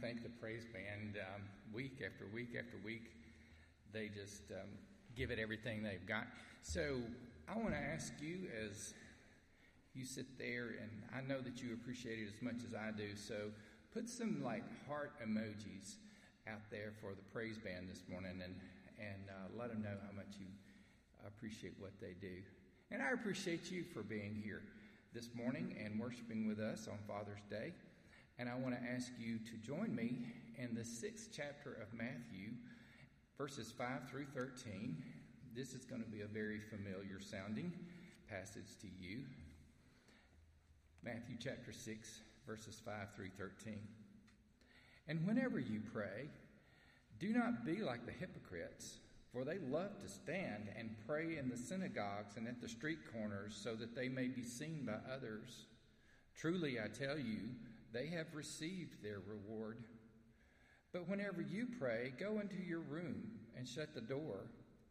thank the praise band. Um, week after week after week, they just um, give it everything they've got. So I want to ask you as you sit there, and I know that you appreciate it as much as I do. So put some like heart emojis out there for the praise band this morning, and and uh, let them know how much you appreciate what they do. And I appreciate you for being here this morning and worshiping with us on Father's Day. And I want to ask you to join me in the sixth chapter of Matthew, verses 5 through 13. This is going to be a very familiar sounding passage to you. Matthew chapter 6, verses 5 through 13. And whenever you pray, do not be like the hypocrites, for they love to stand and pray in the synagogues and at the street corners so that they may be seen by others. Truly, I tell you, they have received their reward. But whenever you pray, go into your room and shut the door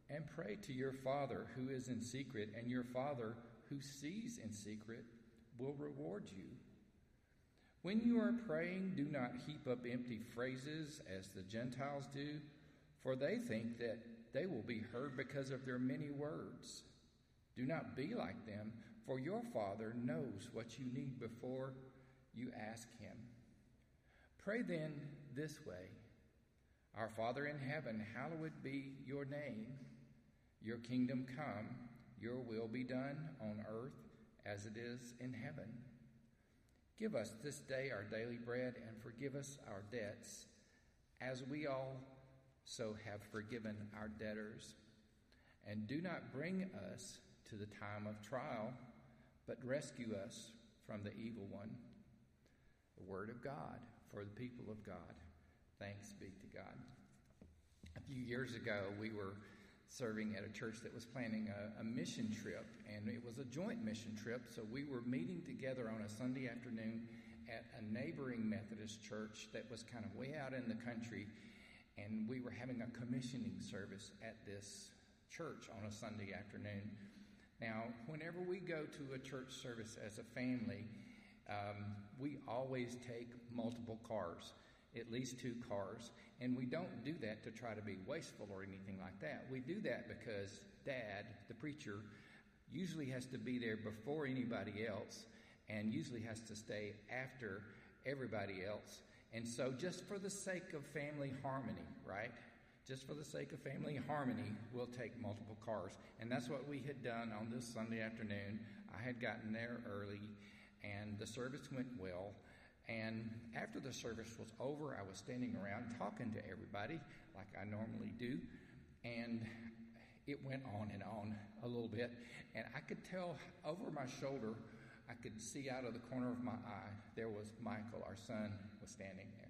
and pray to your Father who is in secret, and your Father who sees in secret will reward you. When you are praying, do not heap up empty phrases as the Gentiles do, for they think that they will be heard because of their many words. Do not be like them, for your Father knows what you need before you ask Him. Pray then this way Our Father in heaven, hallowed be your name. Your kingdom come, your will be done on earth as it is in heaven. Give us this day our daily bread and forgive us our debts as we also have forgiven our debtors. And do not bring us to the time of trial, but rescue us from the evil one the Word of God for the people of God. Thanks be to God. A few years ago, we were serving at a church that was planning a, a, mission trip, and it was a joint mission trip. So we were meeting together on a Sunday afternoon at a neighboring Methodist church that was kind of way out in the country, and we were having a commissioning service at this church on a Sunday afternoon. Now, whenever we go to a church service as a family, um, we always take multiple cars, at least two cars, and we don't do that to try to be wasteful or anything like that. We do that because Dad, the preacher, usually has to be there before anybody else and usually has to stay after everybody else. And so, just for the sake of family harmony, right? Just for the sake of family harmony, we'll take multiple cars. And that's what we had done on this Sunday afternoon. I had gotten there early and the service went well. And after the service was over, I was standing around talking to everybody like I normally do. And it went on and on a little bit. And I could tell over my shoulder, I could see out of the corner of my eye, there was Michael, our son, was standing there.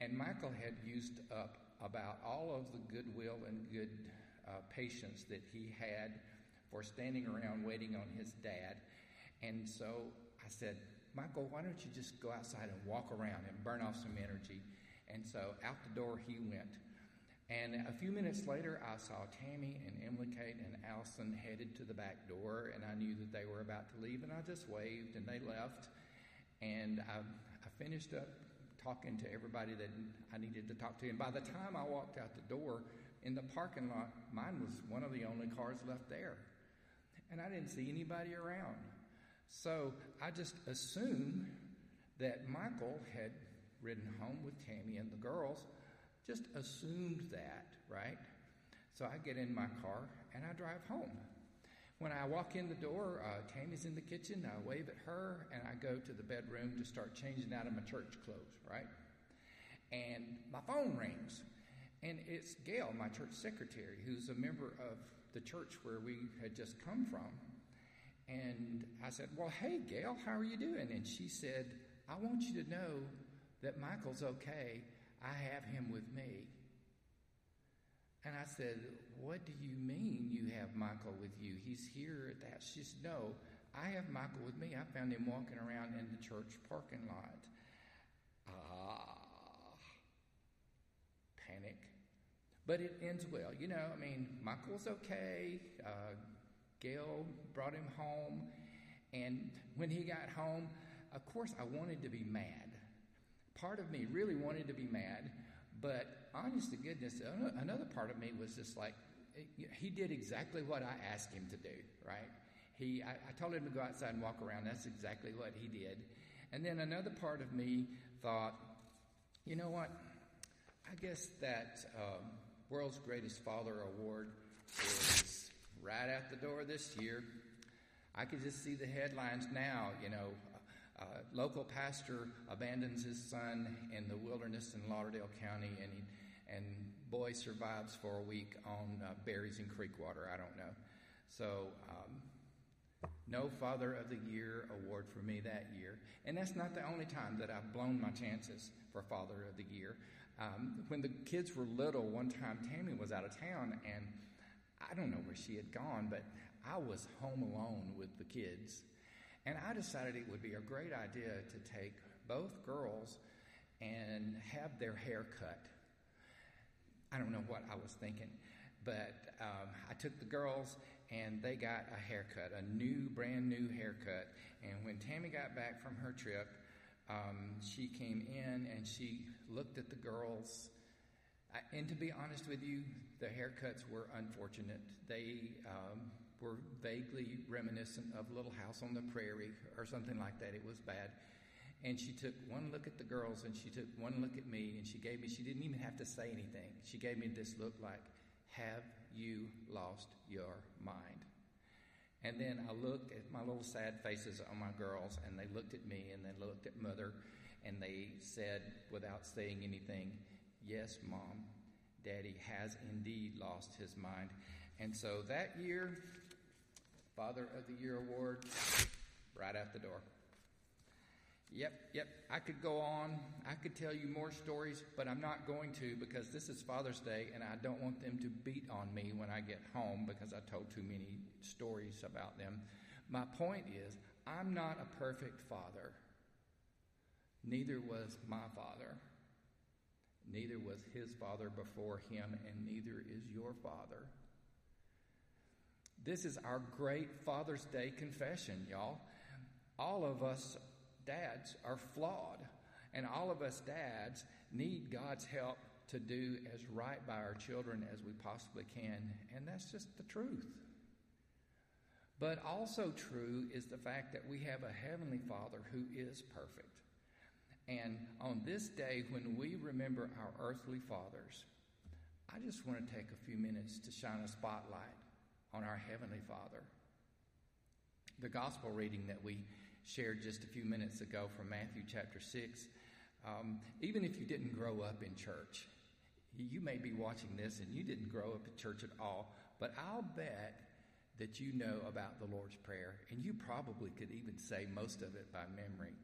And Michael had used up about all of the goodwill and good uh, patience that he had for standing around waiting on his dad. And so I said, Michael, why don't you just go outside and walk around and burn off some energy? And so out the door he went. And a few minutes later, I saw Tammy and Emily Kate and Allison headed to the back door, and I knew that they were about to leave, and I just waved, and they left. And I, I finished up talking to everybody that I needed to talk to. And by the time I walked out the door in the parking lot, mine was one of the only cars left there. And I didn't see anybody around. So I just assumed that Michael had ridden home with Tammy and the girls. Just assumed that, right? So I get in my car and I drive home. When I walk in the door, uh, Tammy's in the kitchen. I wave at her and I go to the bedroom to start changing out of my church clothes, right? And my phone rings. And it's Gail, my church secretary, who's a member of the church where we had just come from. And I said, Well, hey, Gail, how are you doing? And she said, I want you to know that Michael's okay. I have him with me. And I said, What do you mean you have Michael with you? He's here at that. She said, No, I have Michael with me. I found him walking around in the church parking lot. Ah, panic. But it ends well. You know, I mean, Michael's okay. Uh, Gail brought him home. And when he got home, of course, I wanted to be mad. part of me really wanted to be mad, but honest to goodness, another part of me was just like, he did exactly what I asked him to do, right? He, I, I told him to go outside and walk around. That's exactly what he did. And then another part of me thought, you know what? I guess that um, World's Greatest Father Award is right out the door this year. I could just see the headlines now, you know, uh, local pastor abandons his son in the wilderness in Lauderdale County, and he, and boy survives for a week on uh, berries and creek water. I don't know. So, um, no Father of the Year award for me that year. And that's not the only time that I've blown my chances for Father of the Year. Um, when the kids were little, one time Tammy was out of town, and I don't know where she had gone, but I was home alone with the kids. And I decided it would be a great idea to take both girls and have their hair cut. I don't know what I was thinking, but um, I took the girls and they got a haircut, a new, brand new haircut. And when Tammy got back from her trip, um, she came in and she looked at the girls. And to be honest with you, the haircuts were unfortunate. They um, were vaguely reminiscent of Little House on the Prairie or something like that. It was bad. And she took one look at the girls and she took one look at me and she gave me, she didn't even have to say anything. She gave me this look like, Have you lost your mind? And then I looked at my little sad faces on my girls and they looked at me and they looked at mother and they said, without saying anything, Yes, mom, daddy has indeed lost his mind. And so that year, Father of the Year award right out the door. Yep, yep, I could go on. I could tell you more stories, but I'm not going to because this is Father's Day and I don't want them to beat on me when I get home because I told too many stories about them. My point is, I'm not a perfect father. Neither was my father. Neither was his father before him, and neither is your father. This is our great Father's Day confession, y'all. All of us dads are flawed, and all of us dads need God's help to do as right by our children as we possibly can, and that's just the truth. But also true is the fact that we have a Heavenly Father who is perfect. And on this day, when we remember our earthly fathers, I just want to take a few minutes to shine a spotlight on our Heavenly Father. The gospel reading that we shared just a few minutes ago from Matthew chapter 6, um, even if you didn't grow up in church, you may be watching this and you didn't grow up in church at all, but I'll bet that you know about the Lord's Prayer, and you probably could even say most of it by memory.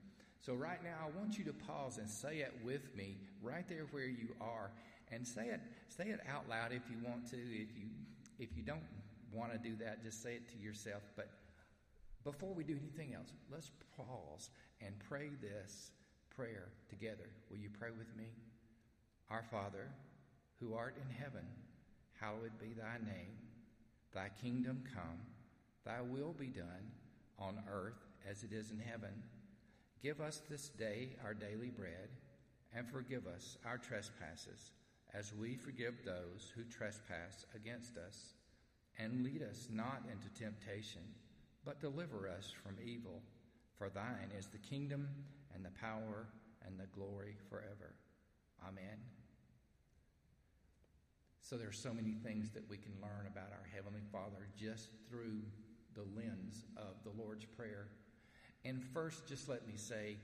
So, right now, I want you to pause and say it with me right there where you are, and say it, say it out loud if you want to. If you, if you don't want to do that, just say it to yourself. But before we do anything else, let's pause and pray this prayer together. Will you pray with me? Our Father, who art in heaven, hallowed be thy name. Thy kingdom come, thy will be done on earth as it is in heaven. Give us this day our daily bread, and forgive us our trespasses, as we forgive those who trespass against us and lead us not into temptation, but deliver us from evil. For thine is the kingdom and the power and the glory forever. Amen. So there are so many things that we can learn about our Heavenly Father just through the lens of the Lord's Prayer. And first, just let me say,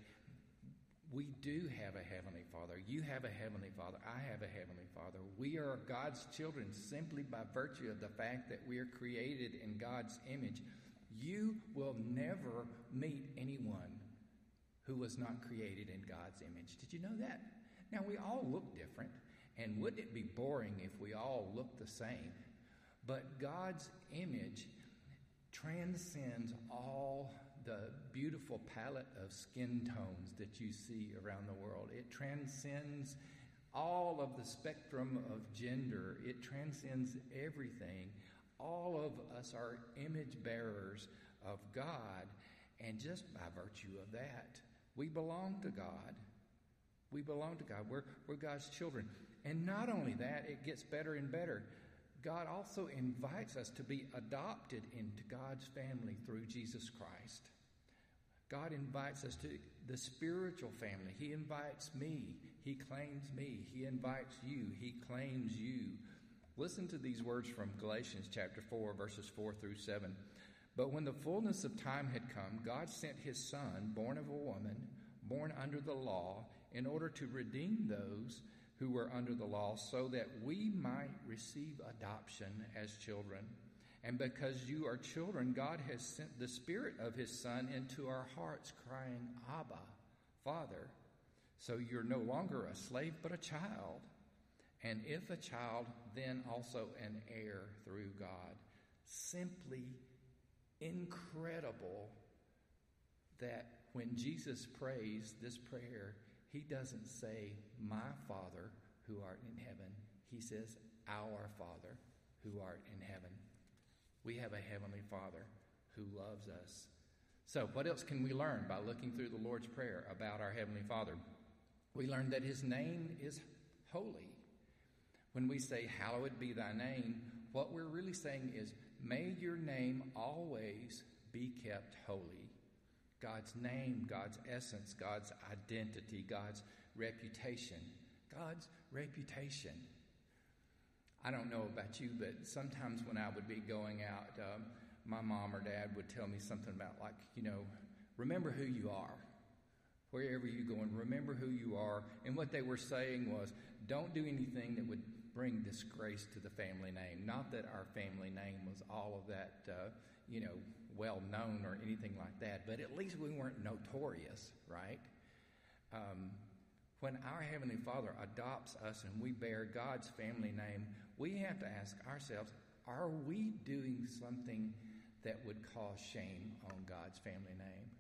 we do have a Heavenly Father. You have a Heavenly Father. I have a Heavenly Father. We are God's children simply by virtue of the fact that we are created in God's image. You will never meet anyone who was not created in God's image. Did you know that? Now, we all look different, and wouldn't it be boring if we all looked the same? But God's image transcends all the beautiful palette of skin tones that you see around the world. It transcends all of the spectrum of gender, it transcends everything. All of us are image bearers of God, and just by virtue of that, we belong to God. We belong to God. We're, we're God's children. And not only that, it gets better and better. God also invites us to be adopted into God's family through Jesus Christ. God invites us to the spiritual family. He invites me. He claims me. He invites you. He claims you. Listen to these words from Galatians chapter 4, verses 4 through 7. But when the fullness of time had come, God sent his Son, born of a woman, born under the law, in order to redeem those who were under the law, so that we might receive adoption as children. And because you are children, God has sent the Spirit of His Son into our hearts, crying, Abba, Father. So you're no longer a slave, but a child. And if a child, then also an heir through God. Simply incredible that when Jesus prays this prayer, he doesn't say, My Father who art in heaven. He says, Our Father who art in heaven. We have a Heavenly Father who loves us. So, what else can we learn by looking through the Lord's Prayer about our Heavenly Father? We learn that His name is holy. When we say, Hallowed be thy name, what we're really saying is, May your name always be kept holy. God's name, God's essence, God's identity, God's reputation. God's reputation. I don't know about you, but sometimes when I would be going out, um, my mom or dad would tell me something about, like, you know, remember who you are. Wherever you go, and remember who you are. And what they were saying was, don't do anything that would bring disgrace to the family name. Not that our family name was all of that, uh, you know, well known or anything like that, but at least we weren't notorious, right? Um, when our Heavenly Father adopts us and we bear God's family name, we have to ask ourselves are we doing something that would cause shame on God's family name?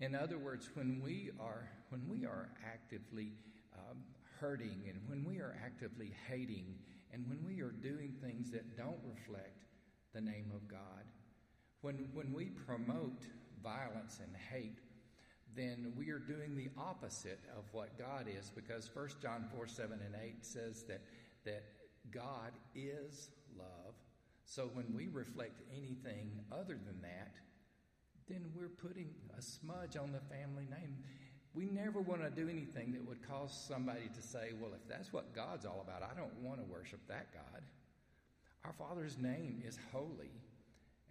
In other words, when we are, when we are actively um, hurting and when we are actively hating and when we are doing things that don't reflect the name of God, when, when we promote violence and hate, then we are doing the opposite of what God is because 1 John 4 7 and 8 says that, that God is love. So when we reflect anything other than that, then we're putting a smudge on the family name. We never want to do anything that would cause somebody to say, well, if that's what God's all about, I don't want to worship that God. Our Father's name is holy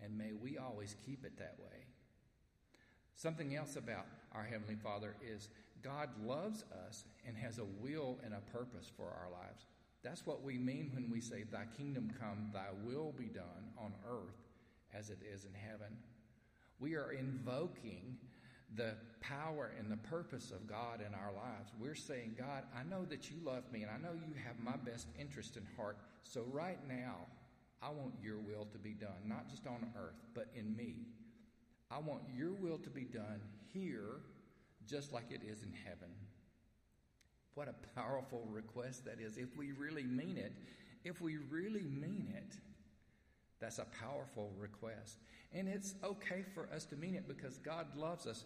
and may we always keep it that way. Something else about our Heavenly Father is God loves us and has a will and a purpose for our lives. That's what we mean when we say, Thy kingdom come, Thy will be done on earth as it is in heaven. We are invoking the power and the purpose of God in our lives. We're saying, God, I know that you love me and I know you have my best interest in heart. So right now, I want your will to be done, not just on earth, but in me. I want your will to be done here, just like it is in heaven. What a powerful request that is. If we really mean it, if we really mean it, that's a powerful request. And it's okay for us to mean it because God loves us.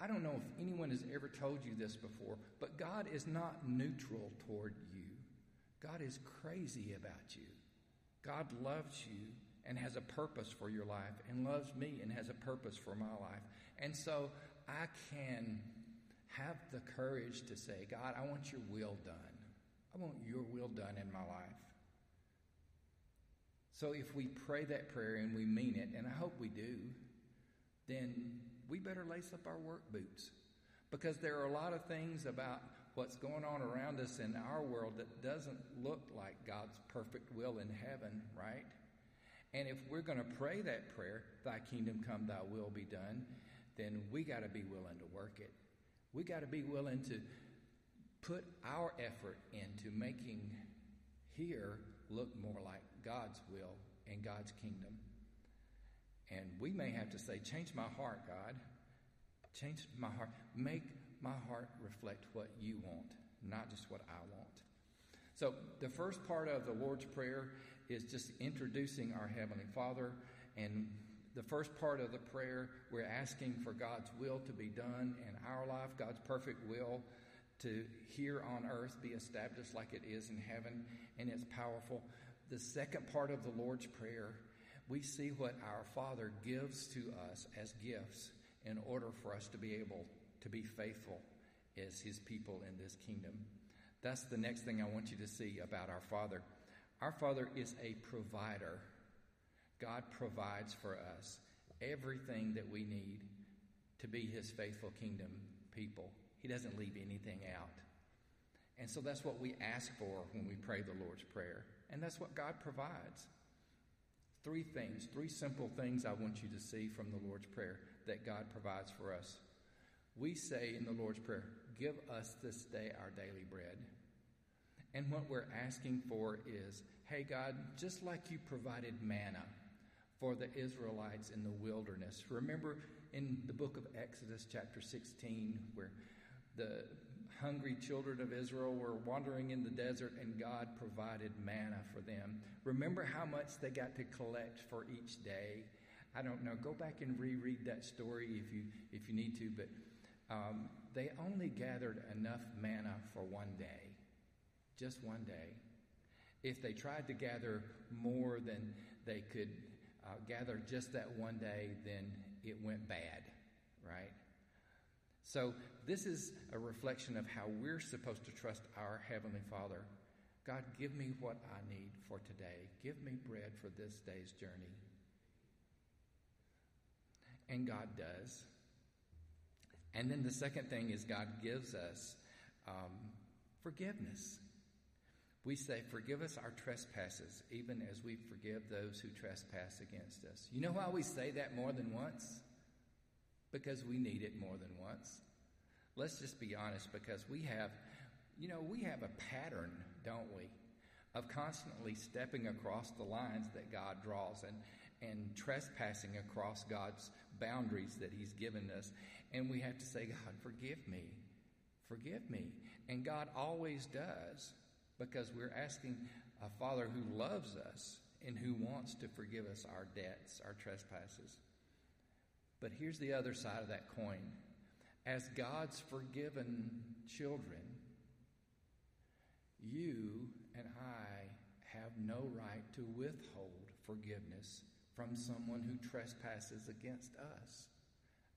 I don't know if anyone has ever told you this before, but God is not neutral toward you. God is crazy about you. God loves you and has a purpose for your life and loves me and has a purpose for my life. And so I can have the courage to say, God, I want your will done. I want your will done in my life. So if we pray that prayer and we mean it, and I hope we do, then we better lace up our work boots. Because there are a lot of things about what's going on around us in our world that doesn't look like God's perfect will in heaven, right? And if we're going to pray that prayer, Thy kingdom come, Thy will be done, then we got to be willing to work it. We got to be willing to put our effort into making here look more like God's will and God's kingdom. And we may have to say, Change my heart, God. Change my heart. Make my heart reflect what you want, not just what I want. So, the first part of the Lord's Prayer is just introducing our Heavenly Father. And the first part of the prayer, we're asking for God's will to be done in our life, God's perfect will. to here on earth be established like it is in heaven, and it's powerful. The second part of the Lord's Prayer, we see what our Father gives to us as gifts in order for us to be able to be faithful as His people in this kingdom. That's the next thing I want you to see about our Father. Our Father is a provider. God provides for us everything that we need to be His faithful kingdom people. He doesn't leave anything out. And so that's what we ask for when we pray the Lord's Prayer. And that's what God provides. Three things, three simple things I want you to see from the Lord's Prayer that God provides for us. We say in the Lord's Prayer, Give us this day our daily bread. And what we're asking for is, Hey, God, just like you provided manna for the Israelites in the wilderness. Remember in the book of Exodus, chapter 16, where the hungry children of Israel were wandering in the desert and God provided manna for them. Remember how much they got to collect for each day? I don't know. Go back and reread that story if you if you need to, but um, they only gathered enough manna for one day, just one day. If they tried to gather more than they could uh, gather just that one day, then it went bad, right? So, this is a reflection of how we're supposed to trust our Heavenly Father. God, give me what I need for today. Give me bread for this day's journey. And God does. And then the second thing is God gives us um, forgiveness. We say, Forgive us our trespasses, even as we forgive those who trespass against us. You know why we say that more than once? Because we need it more than once. Let's just be honest, because we have, you know, we have a pattern, don't we, of constantly stepping across the lines that God draws and, and trespassing across God's boundaries that He's given us. And we have to say, God, forgive me. Forgive me. And God always does because we're asking a Father who loves us and who wants to forgive us our debts, our trespasses. But here's the other side of that coin. As God's forgiven children, you and I have no right to withhold forgiveness from someone who trespasses against us.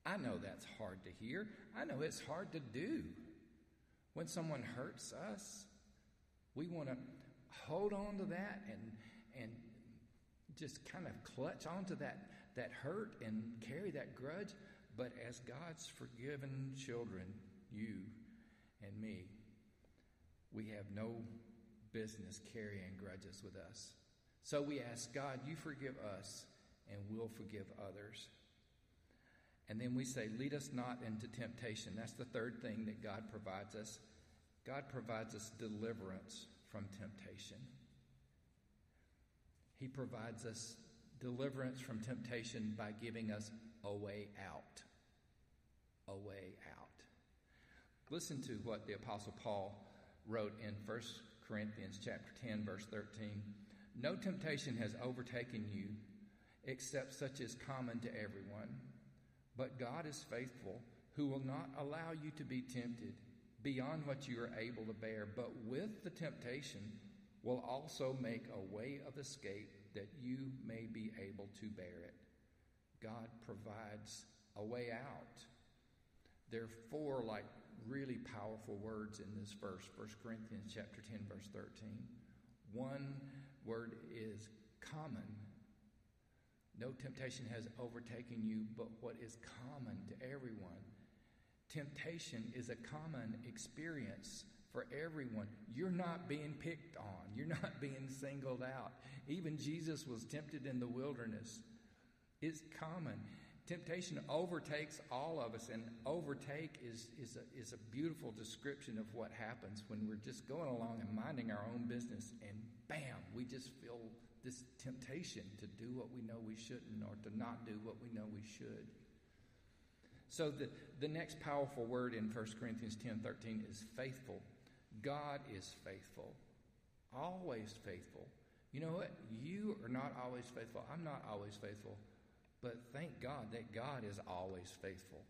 I know that's hard to hear. I know it's hard to do. When someone hurts us, we want to hold on to that and and just kind of clutch onto that that hurt and carry that grudge. But as God's forgiven children, you and me, we have no business carrying grudges with us. So we ask God, you forgive us, and we'll forgive others. And then we say, lead us not into temptation. That's the third thing that God provides us. God provides us deliverance from temptation. He provides us deliverance from temptation by giving us a way out. A way out. Listen to what the apostle Paul wrote in 1 Corinthians chapter 10 verse 13. No temptation has overtaken you except such as common to everyone. But God is faithful, who will not allow you to be tempted beyond what you are able to bear, but with the temptation will also make a way of escape that you may be able to bear it. God provides a way out. There are four like really powerful words in this verse, 1 Corinthians chapter 10 verse 13. One word is common. No temptation has overtaken you but what is common to everyone. Temptation is a common experience for everyone. You're not being picked on, you're not being singled out. Even Jesus was tempted in the wilderness. It's common. Temptation overtakes all of us, and overtake is, is, a, is a beautiful description of what happens when we're just going along and minding our own business, and bam, we just feel this temptation to do what we know we shouldn't or to not do what we know we should. So the, the next powerful word in 1 Corinthians 10 13 is faithful. God is faithful, always faithful. You know what? You are not always faithful. I'm not always faithful. But thank God that God is always faithful.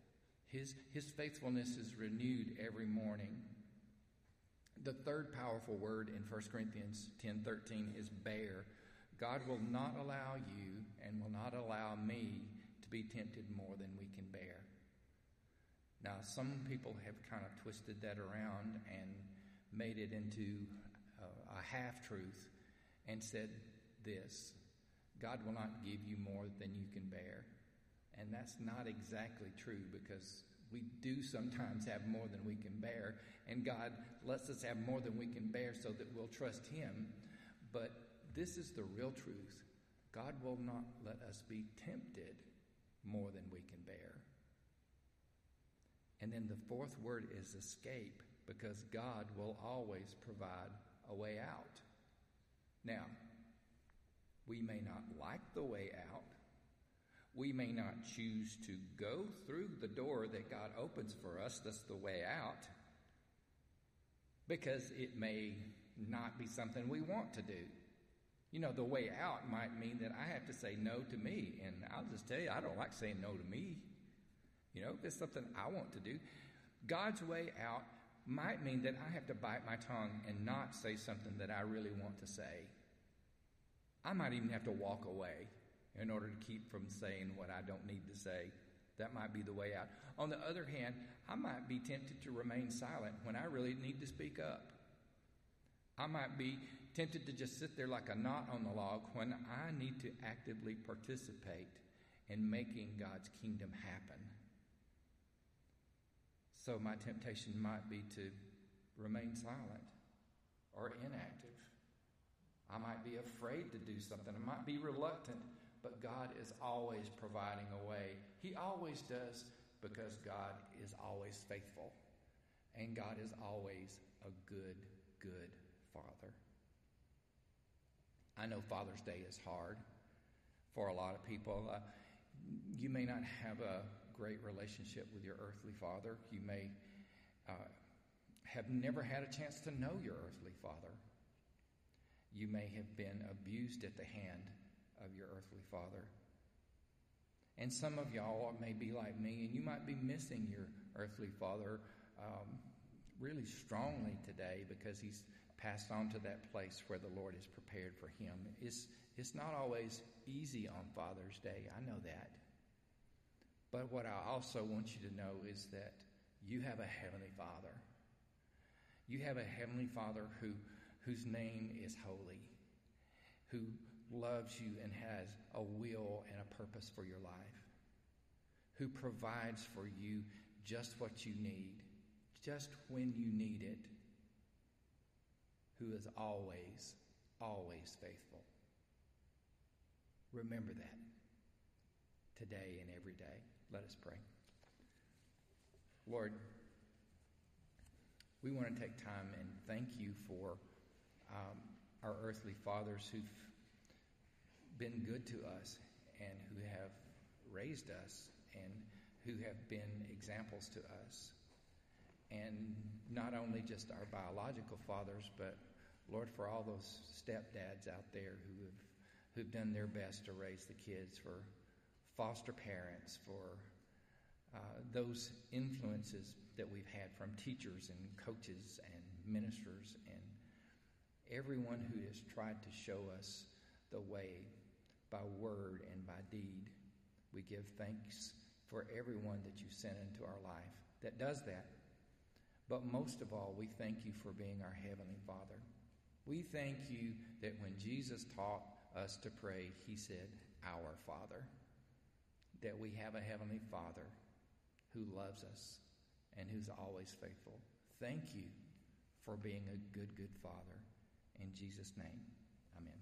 His, his faithfulness is renewed every morning. The third powerful word in 1 Corinthians 10:13 is bear. God will not allow you and will not allow me to be tempted more than we. Now, some people have kind of twisted that around and made it into uh, a, a half truth and said this God will not give you more than you can bear. And that's not exactly true because we do sometimes have more than we can bear, and God lets us have more than we can bear so that we'll trust Him. But this is the real truth God will not let us be tempted more than we can bear. And then the fourth word is escape because God will always provide a way out. Now, we may not like the way out. We may not choose to go through the door that God opens for us, that's the way out, because it may not be something we want to do. You know, the way out might mean that I have to say no to me. And I'll just tell you, I don't like saying no to me. You know, if it's something I want to do. God's way out might mean that I have to bite my tongue and not say something that I really want to say. I might even have to walk away in order to keep from saying what I don't need to say. That might be the way out. On the other hand, I might be tempted to remain silent when I really need to speak up. I might be tempted to just sit there like a knot on the log when I need to actively participate in making God's kingdom happen. So my temptation might be to remain silent or inactive. I might be afraid to do something. I might be reluctant, but God is always providing a way. He always does because God is always faithful. And God is always a good, good Father. I know Father's Day is hard for a lot of people. Uh, you may not have a great relationship with your earthly father. You may uh, have never had a chance to know your earthly father. You may have been abused at the hand of your earthly father. And some of y'all may be like me, and you might be missing your earthly father um, really strongly today because he's passed on to that place where the Lord is prepared for him. It's, it's not always easy on Father's Day. I know that. But what I also want you to know is that you have a Heavenly Father. You have a Heavenly Father who, whose name is holy, who loves you and has a will and a purpose for your life, who provides for you just what you need, just when you need it, who is always, always faithful. Remember that today and every day. Let us pray. Lord, we want to take time and thank you for um, our earthly fathers who've been good to us and who have raised us and who have been examples to us. And not only just our biological fathers, but Lord, for all those stepdads out there who have who've done their best to raise the kids, for foster parents, for uh, those influences that we've had from teachers and coaches and ministers and everyone who has tried to show us the way by word and by deed. We give thanks for everyone that you sent into our life that does that. But most of all, we thank you for being our Heavenly Father. We thank you that when Jesus taught us to pray, he said, Our Father that we have a Heavenly Father who loves us and who's always faithful. Thank you for being a good, good Father. In Jesus' name, Amen.